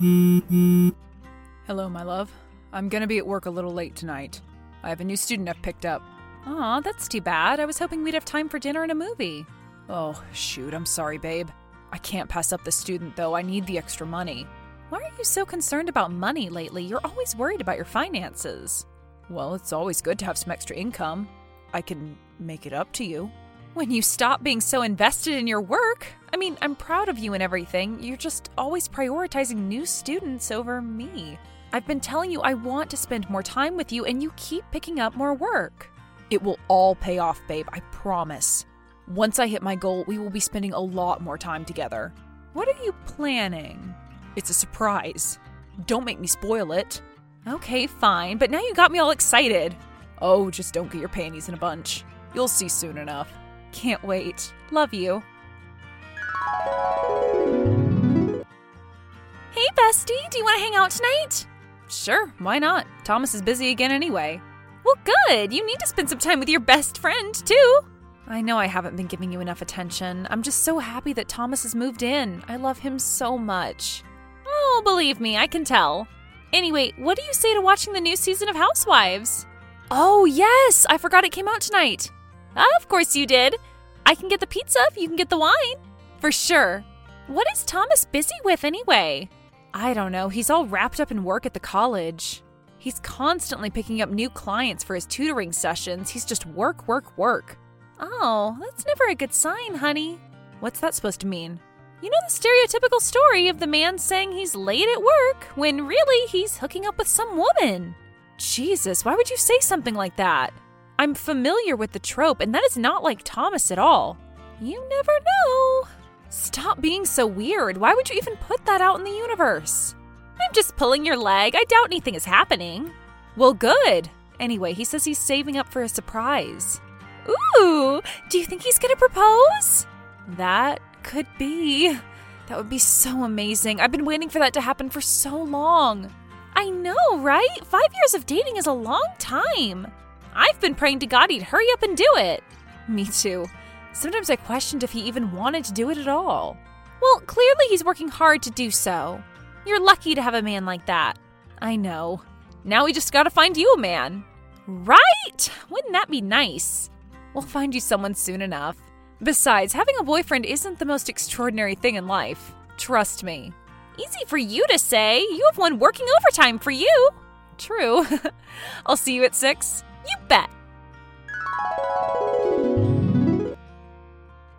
Hello, my love. I'm gonna be at work a little late tonight. I have a new student I've picked up. Aw, that's too bad. I was hoping we'd have time for dinner and a movie. Oh, shoot, I'm sorry, babe. I can't pass up the student, though. I need the extra money. Why are you so concerned about money lately? You're always worried about your finances. Well, it's always good to have some extra income. I can make it up to you. When you stop being so invested in your work, I mean, I'm proud of you and everything. You're just always prioritizing new students over me. I've been telling you I want to spend more time with you, and you keep picking up more work. It will all pay off, babe, I promise. Once I hit my goal, we will be spending a lot more time together. What are you planning? It's a surprise. Don't make me spoil it. Okay, fine, but now you got me all excited. Oh, just don't get your panties in a bunch. You'll see soon enough. Can't wait. Love you. Hey, bestie, do you want to hang out tonight? Sure, why not? Thomas is busy again anyway. Well, good. You need to spend some time with your best friend, too. I know I haven't been giving you enough attention. I'm just so happy that Thomas has moved in. I love him so much. Oh, believe me, I can tell. Anyway, what do you say to watching the new season of Housewives? Oh, yes, I forgot it came out tonight. Of course you did. I can get the pizza if you can get the wine. For sure. What is Thomas busy with anyway? I don't know. He's all wrapped up in work at the college. He's constantly picking up new clients for his tutoring sessions. He's just work, work, work. Oh, that's never a good sign, honey. What's that supposed to mean? You know the stereotypical story of the man saying he's late at work when really he's hooking up with some woman. Jesus, why would you say something like that? I'm familiar with the trope, and that is not like Thomas at all. You never know. Stop being so weird. Why would you even put that out in the universe? I'm just pulling your leg. I doubt anything is happening. Well, good. Anyway, he says he's saving up for a surprise. Ooh, do you think he's gonna propose? That could be. That would be so amazing. I've been waiting for that to happen for so long. I know, right? Five years of dating is a long time. I've been praying to God he'd hurry up and do it. Me too. Sometimes I questioned if he even wanted to do it at all. Well, clearly he's working hard to do so. You're lucky to have a man like that. I know. Now we just gotta find you a man. Right? Wouldn't that be nice? We'll find you someone soon enough. Besides, having a boyfriend isn't the most extraordinary thing in life. Trust me. Easy for you to say. You have one working overtime for you. True. I'll see you at six. You bet.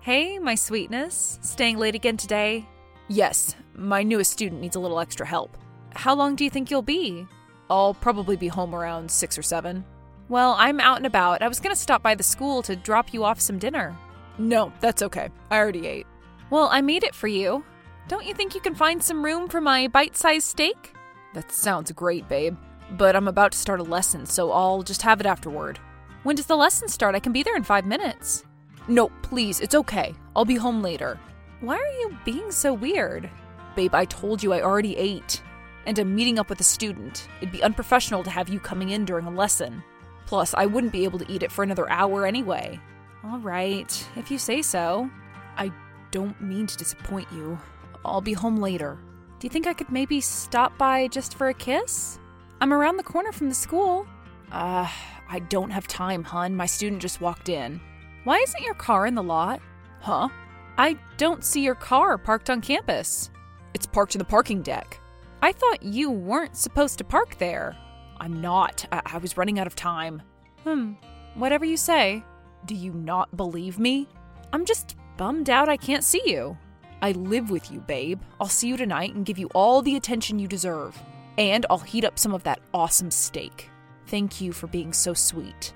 Hey, my sweetness. Staying late again today? Yes, my newest student needs a little extra help. How long do you think you'll be? I'll probably be home around six or seven. Well, I'm out and about. I was going to stop by the school to drop you off some dinner. No, that's okay. I already ate. Well, I made it for you. Don't you think you can find some room for my bite sized steak? That sounds great, babe. But I'm about to start a lesson, so I'll just have it afterward. When does the lesson start? I can be there in five minutes. No, please, it's okay. I'll be home later. Why are you being so weird? Babe, I told you I already ate. And I'm meeting up with a student. It'd be unprofessional to have you coming in during a lesson. Plus, I wouldn't be able to eat it for another hour anyway. All right, if you say so. I don't mean to disappoint you. I'll be home later. Do you think I could maybe stop by just for a kiss? I'm around the corner from the school. Uh, I don't have time, hun. My student just walked in. Why isn't your car in the lot? Huh? I don't see your car parked on campus. It's parked in the parking deck. I thought you weren't supposed to park there. I'm not. I, I was running out of time. Hmm. Whatever you say. Do you not believe me? I'm just bummed out I can't see you. I live with you, babe. I'll see you tonight and give you all the attention you deserve. And I'll heat up some of that awesome steak. Thank you for being so sweet.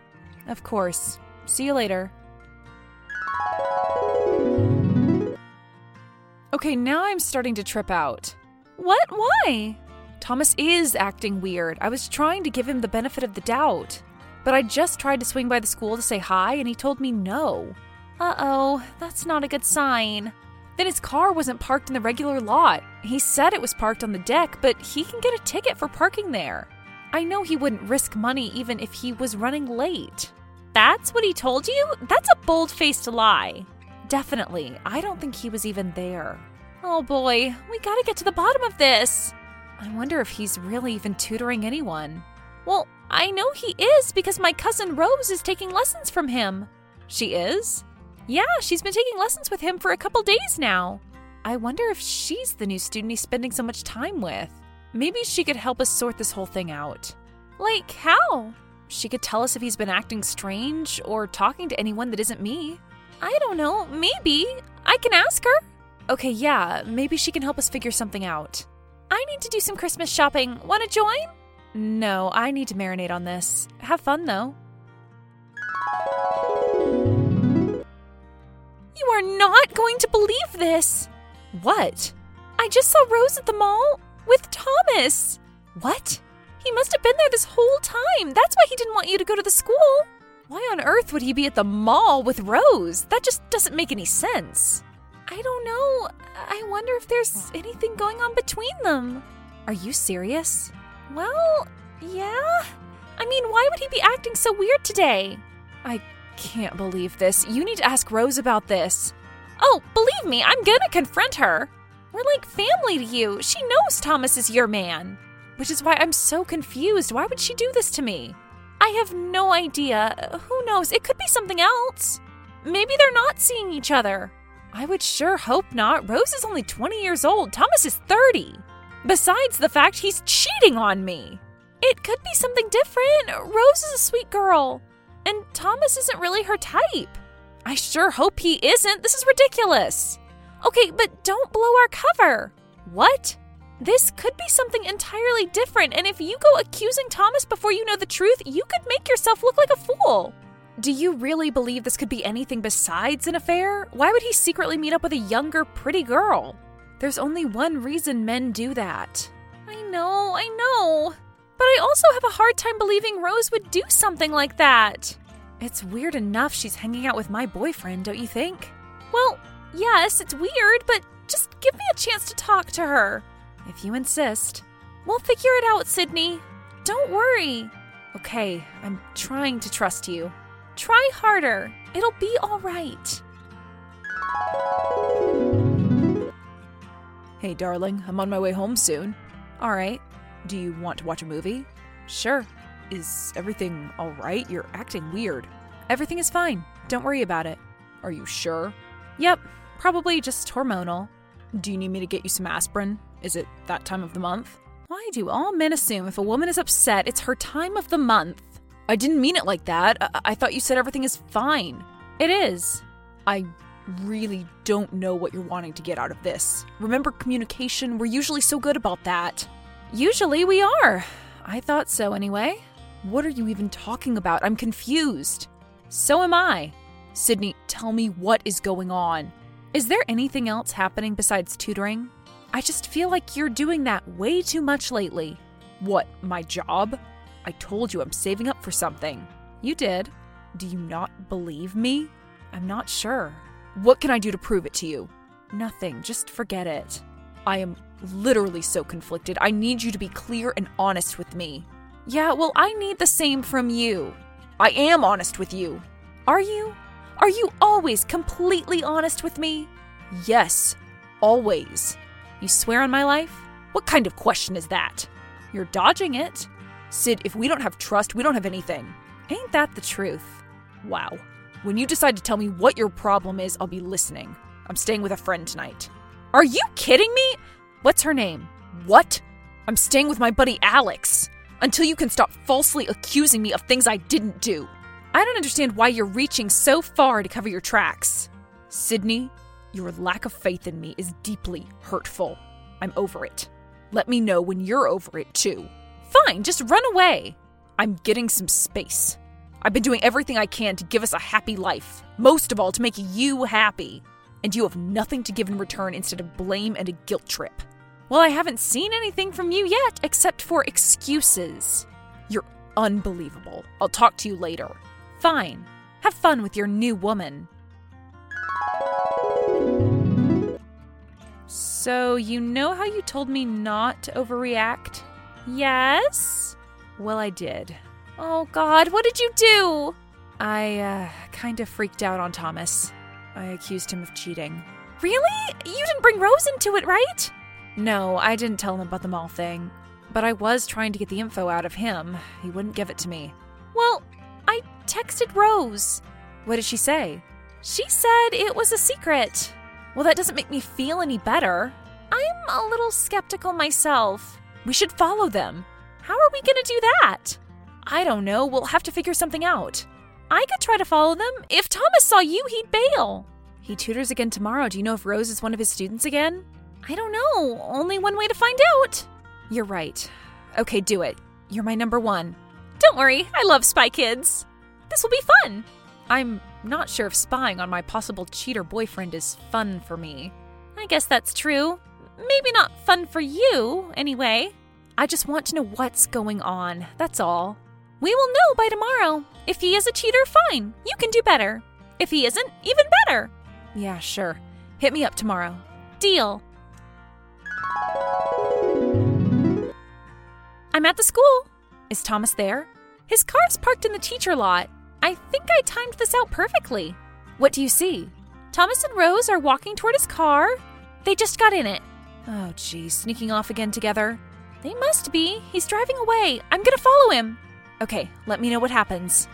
Of course. See you later. Okay, now I'm starting to trip out. What? Why? Thomas is acting weird. I was trying to give him the benefit of the doubt. But I just tried to swing by the school to say hi, and he told me no. Uh oh, that's not a good sign. Then his car wasn't parked in the regular lot. He said it was parked on the deck, but he can get a ticket for parking there. I know he wouldn't risk money even if he was running late. That's what he told you? That's a bold faced lie. Definitely. I don't think he was even there. Oh boy, we gotta get to the bottom of this. I wonder if he's really even tutoring anyone. Well, I know he is because my cousin Rose is taking lessons from him. She is? Yeah, she's been taking lessons with him for a couple days now. I wonder if she's the new student he's spending so much time with. Maybe she could help us sort this whole thing out. Like, how? She could tell us if he's been acting strange or talking to anyone that isn't me. I don't know, maybe. I can ask her. Okay, yeah, maybe she can help us figure something out. I need to do some Christmas shopping. Want to join? No, I need to marinate on this. Have fun, though. You are not going to believe this. What? I just saw Rose at the mall with Thomas. What? He must have been there this whole time. That's why he didn't want you to go to the school. Why on earth would he be at the mall with Rose? That just doesn't make any sense. I don't know. I wonder if there's anything going on between them. Are you serious? Well, yeah. I mean, why would he be acting so weird today? I can't believe this. You need to ask Rose about this. Oh, believe me, I'm gonna confront her. We're like family to you. She knows Thomas is your man. Which is why I'm so confused. Why would she do this to me? I have no idea. Who knows? It could be something else. Maybe they're not seeing each other. I would sure hope not. Rose is only 20 years old. Thomas is 30. Besides the fact he's cheating on me. It could be something different. Rose is a sweet girl. And Thomas isn't really her type. I sure hope he isn't. This is ridiculous. Okay, but don't blow our cover. What? This could be something entirely different, and if you go accusing Thomas before you know the truth, you could make yourself look like a fool. Do you really believe this could be anything besides an affair? Why would he secretly meet up with a younger, pretty girl? There's only one reason men do that. I know, I know. But I also have a hard time believing Rose would do something like that. It's weird enough she's hanging out with my boyfriend, don't you think? Well, yes, it's weird, but just give me a chance to talk to her. If you insist. We'll figure it out, Sydney. Don't worry. Okay, I'm trying to trust you. Try harder. It'll be all right. Hey, darling, I'm on my way home soon. All right. Do you want to watch a movie? Sure. Is everything all right? You're acting weird. Everything is fine. Don't worry about it. Are you sure? Yep, probably just hormonal. Do you need me to get you some aspirin? Is it that time of the month? Why do all men assume if a woman is upset, it's her time of the month? I didn't mean it like that. I, I thought you said everything is fine. It is. I really don't know what you're wanting to get out of this. Remember communication? We're usually so good about that. Usually we are. I thought so anyway. What are you even talking about? I'm confused. So am I. Sydney, tell me what is going on. Is there anything else happening besides tutoring? I just feel like you're doing that way too much lately. What, my job? I told you I'm saving up for something. You did. Do you not believe me? I'm not sure. What can I do to prove it to you? Nothing. Just forget it. I am literally so conflicted. I need you to be clear and honest with me. Yeah, well, I need the same from you. I am honest with you. Are you? Are you always completely honest with me? Yes, always. You swear on my life? What kind of question is that? You're dodging it. Sid, if we don't have trust, we don't have anything. Ain't that the truth? Wow. When you decide to tell me what your problem is, I'll be listening. I'm staying with a friend tonight. Are you kidding me? What's her name? What? I'm staying with my buddy Alex. Until you can stop falsely accusing me of things I didn't do. I don't understand why you're reaching so far to cover your tracks. Sydney, your lack of faith in me is deeply hurtful. I'm over it. Let me know when you're over it, too. Fine, just run away. I'm getting some space. I've been doing everything I can to give us a happy life, most of all to make you happy. And you have nothing to give in return instead of blame and a guilt trip. Well, I haven't seen anything from you yet except for excuses. You're unbelievable. I'll talk to you later. Fine. Have fun with your new woman. So, you know how you told me not to overreact? Yes? Well, I did. Oh, God, what did you do? I, uh, kind of freaked out on Thomas. I accused him of cheating. Really? You didn't bring Rose into it, right? No, I didn't tell him about the mall thing. But I was trying to get the info out of him. He wouldn't give it to me. Well, I texted Rose. What did she say? She said it was a secret. Well, that doesn't make me feel any better. I'm a little skeptical myself. We should follow them. How are we gonna do that? I don't know. We'll have to figure something out. I could try to follow them. If Thomas saw you, he'd bail. He tutors again tomorrow. Do you know if Rose is one of his students again? I don't know. Only one way to find out. You're right. Okay, do it. You're my number one. Don't worry, I love Spy Kids. This will be fun. I'm not sure if spying on my possible cheater boyfriend is fun for me. I guess that's true. Maybe not fun for you, anyway. I just want to know what's going on. That's all. We will know by tomorrow. If he is a cheater, fine. You can do better. If he isn't, even better. Yeah, sure. Hit me up tomorrow. Deal. I'm at the school. Is Thomas there? His car's parked in the teacher lot. I think I timed this out perfectly. What do you see? Thomas and Rose are walking toward his car. They just got in it. Oh, geez, sneaking off again together? They must be. He's driving away. I'm gonna follow him. Okay, let me know what happens.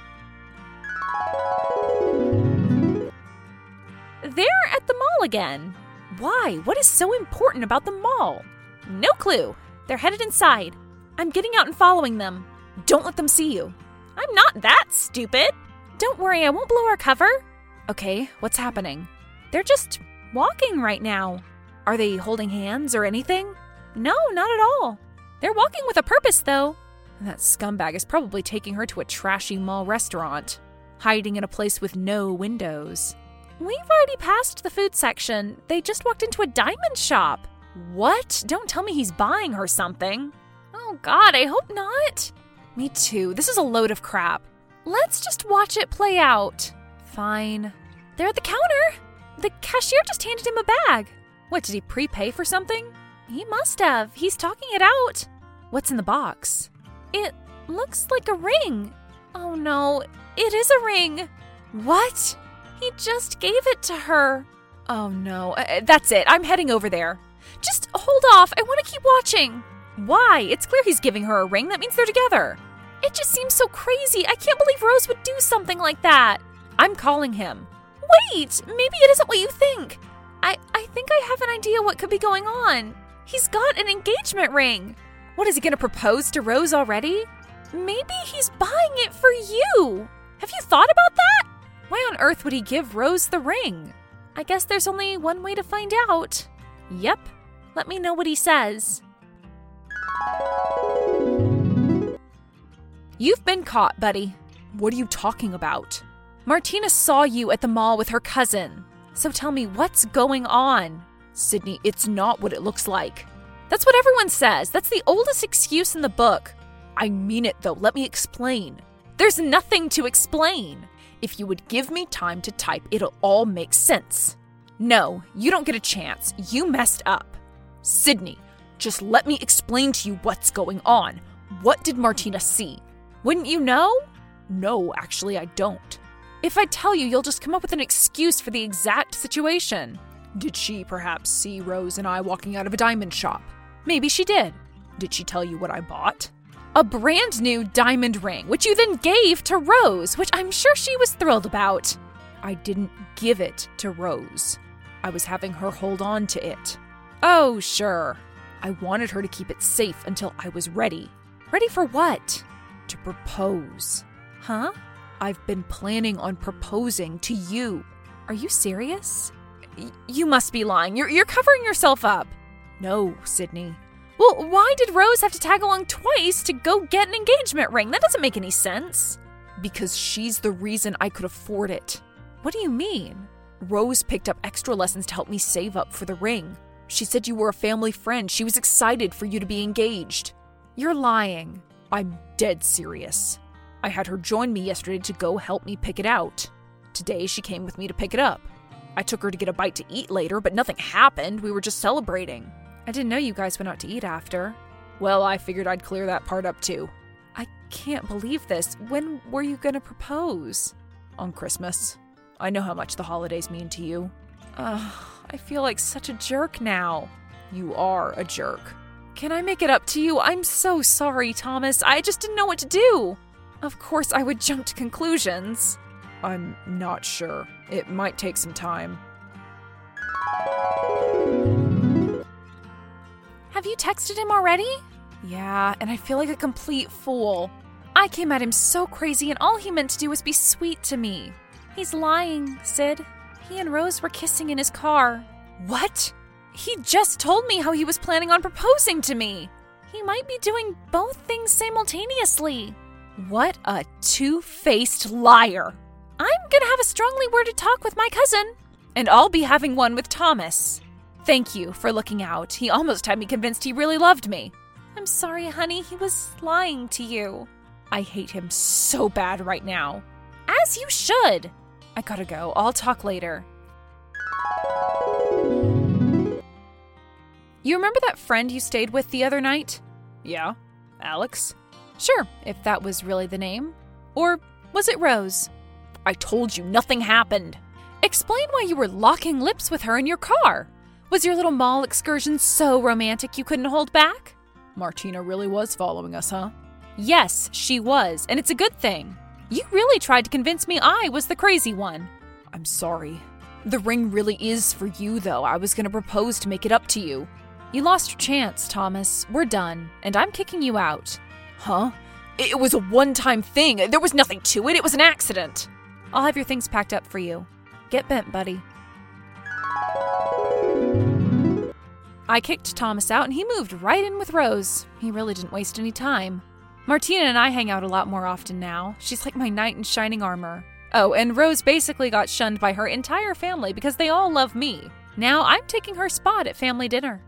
They're at the mall again. Why? What is so important about the mall? No clue. They're headed inside. I'm getting out and following them. Don't let them see you. I'm not that stupid. Don't worry, I won't blow our cover. Okay, what's happening? They're just walking right now. Are they holding hands or anything? No, not at all. They're walking with a purpose, though. That scumbag is probably taking her to a trashy mall restaurant, hiding in a place with no windows. We've already passed the food section. They just walked into a diamond shop. What? Don't tell me he's buying her something. Oh, God, I hope not. Me too. This is a load of crap. Let's just watch it play out. Fine. They're at the counter. The cashier just handed him a bag. What, did he prepay for something? He must have. He's talking it out. What's in the box? It looks like a ring. Oh no, it is a ring. What? He just gave it to her. Oh no, uh, that's it. I'm heading over there. Just hold off. I want to keep watching. Why? It's clear he's giving her a ring. That means they're together. It just seems so crazy. I can't believe Rose would do something like that. I'm calling him. Wait, maybe it isn't what you think. I, I think I have an idea what could be going on. He's got an engagement ring. What is he going to propose to Rose already? Maybe he's buying it for you. Have you thought about that? Why on earth would he give Rose the ring? I guess there's only one way to find out. Yep. Let me know what he says. You've been caught, buddy. What are you talking about? Martina saw you at the mall with her cousin. So tell me, what's going on? Sydney, it's not what it looks like. That's what everyone says. That's the oldest excuse in the book. I mean it, though. Let me explain. There's nothing to explain. If you would give me time to type, it'll all make sense. No, you don't get a chance. You messed up. Sydney, just let me explain to you what's going on. What did Martina see? Wouldn't you know? No, actually, I don't. If I tell you, you'll just come up with an excuse for the exact situation. Did she perhaps see Rose and I walking out of a diamond shop? Maybe she did. Did she tell you what I bought? A brand new diamond ring, which you then gave to Rose, which I'm sure she was thrilled about. I didn't give it to Rose. I was having her hold on to it. Oh, sure. I wanted her to keep it safe until I was ready. Ready for what? To propose. Huh? I've been planning on proposing to you. Are you serious? Y- you must be lying. You're, you're covering yourself up. No, Sydney. Well, why did Rose have to tag along twice to go get an engagement ring? That doesn't make any sense. Because she's the reason I could afford it. What do you mean? Rose picked up extra lessons to help me save up for the ring. She said you were a family friend. She was excited for you to be engaged. You're lying. I'm dead serious. I had her join me yesterday to go help me pick it out. Today, she came with me to pick it up. I took her to get a bite to eat later, but nothing happened. We were just celebrating. I didn't know you guys went out to eat after. Well, I figured I'd clear that part up too. I can't believe this. When were you gonna propose? On Christmas. I know how much the holidays mean to you. Ugh, I feel like such a jerk now. You are a jerk. Can I make it up to you? I'm so sorry, Thomas. I just didn't know what to do. Of course, I would jump to conclusions. I'm not sure. It might take some time. Have you texted him already? Yeah, and I feel like a complete fool. I came at him so crazy, and all he meant to do was be sweet to me. He's lying, Sid. He and Rose were kissing in his car. What? He just told me how he was planning on proposing to me. He might be doing both things simultaneously. What a two faced liar! I'm gonna have a strongly worded talk with my cousin. And I'll be having one with Thomas. Thank you for looking out. He almost had me convinced he really loved me. I'm sorry, honey. He was lying to you. I hate him so bad right now. As you should. I gotta go. I'll talk later. You remember that friend you stayed with the other night? Yeah. Alex? Sure, if that was really the name. Or was it Rose? I told you nothing happened. Explain why you were locking lips with her in your car. Was your little mall excursion so romantic you couldn't hold back? Martina really was following us, huh? Yes, she was, and it's a good thing. You really tried to convince me I was the crazy one. I'm sorry. The ring really is for you, though. I was gonna propose to make it up to you. You lost your chance, Thomas. We're done, and I'm kicking you out. Huh? It was a one time thing. There was nothing to it. It was an accident. I'll have your things packed up for you. Get bent, buddy. I kicked Thomas out and he moved right in with Rose. He really didn't waste any time. Martina and I hang out a lot more often now. She's like my knight in shining armor. Oh, and Rose basically got shunned by her entire family because they all love me. Now I'm taking her spot at family dinner.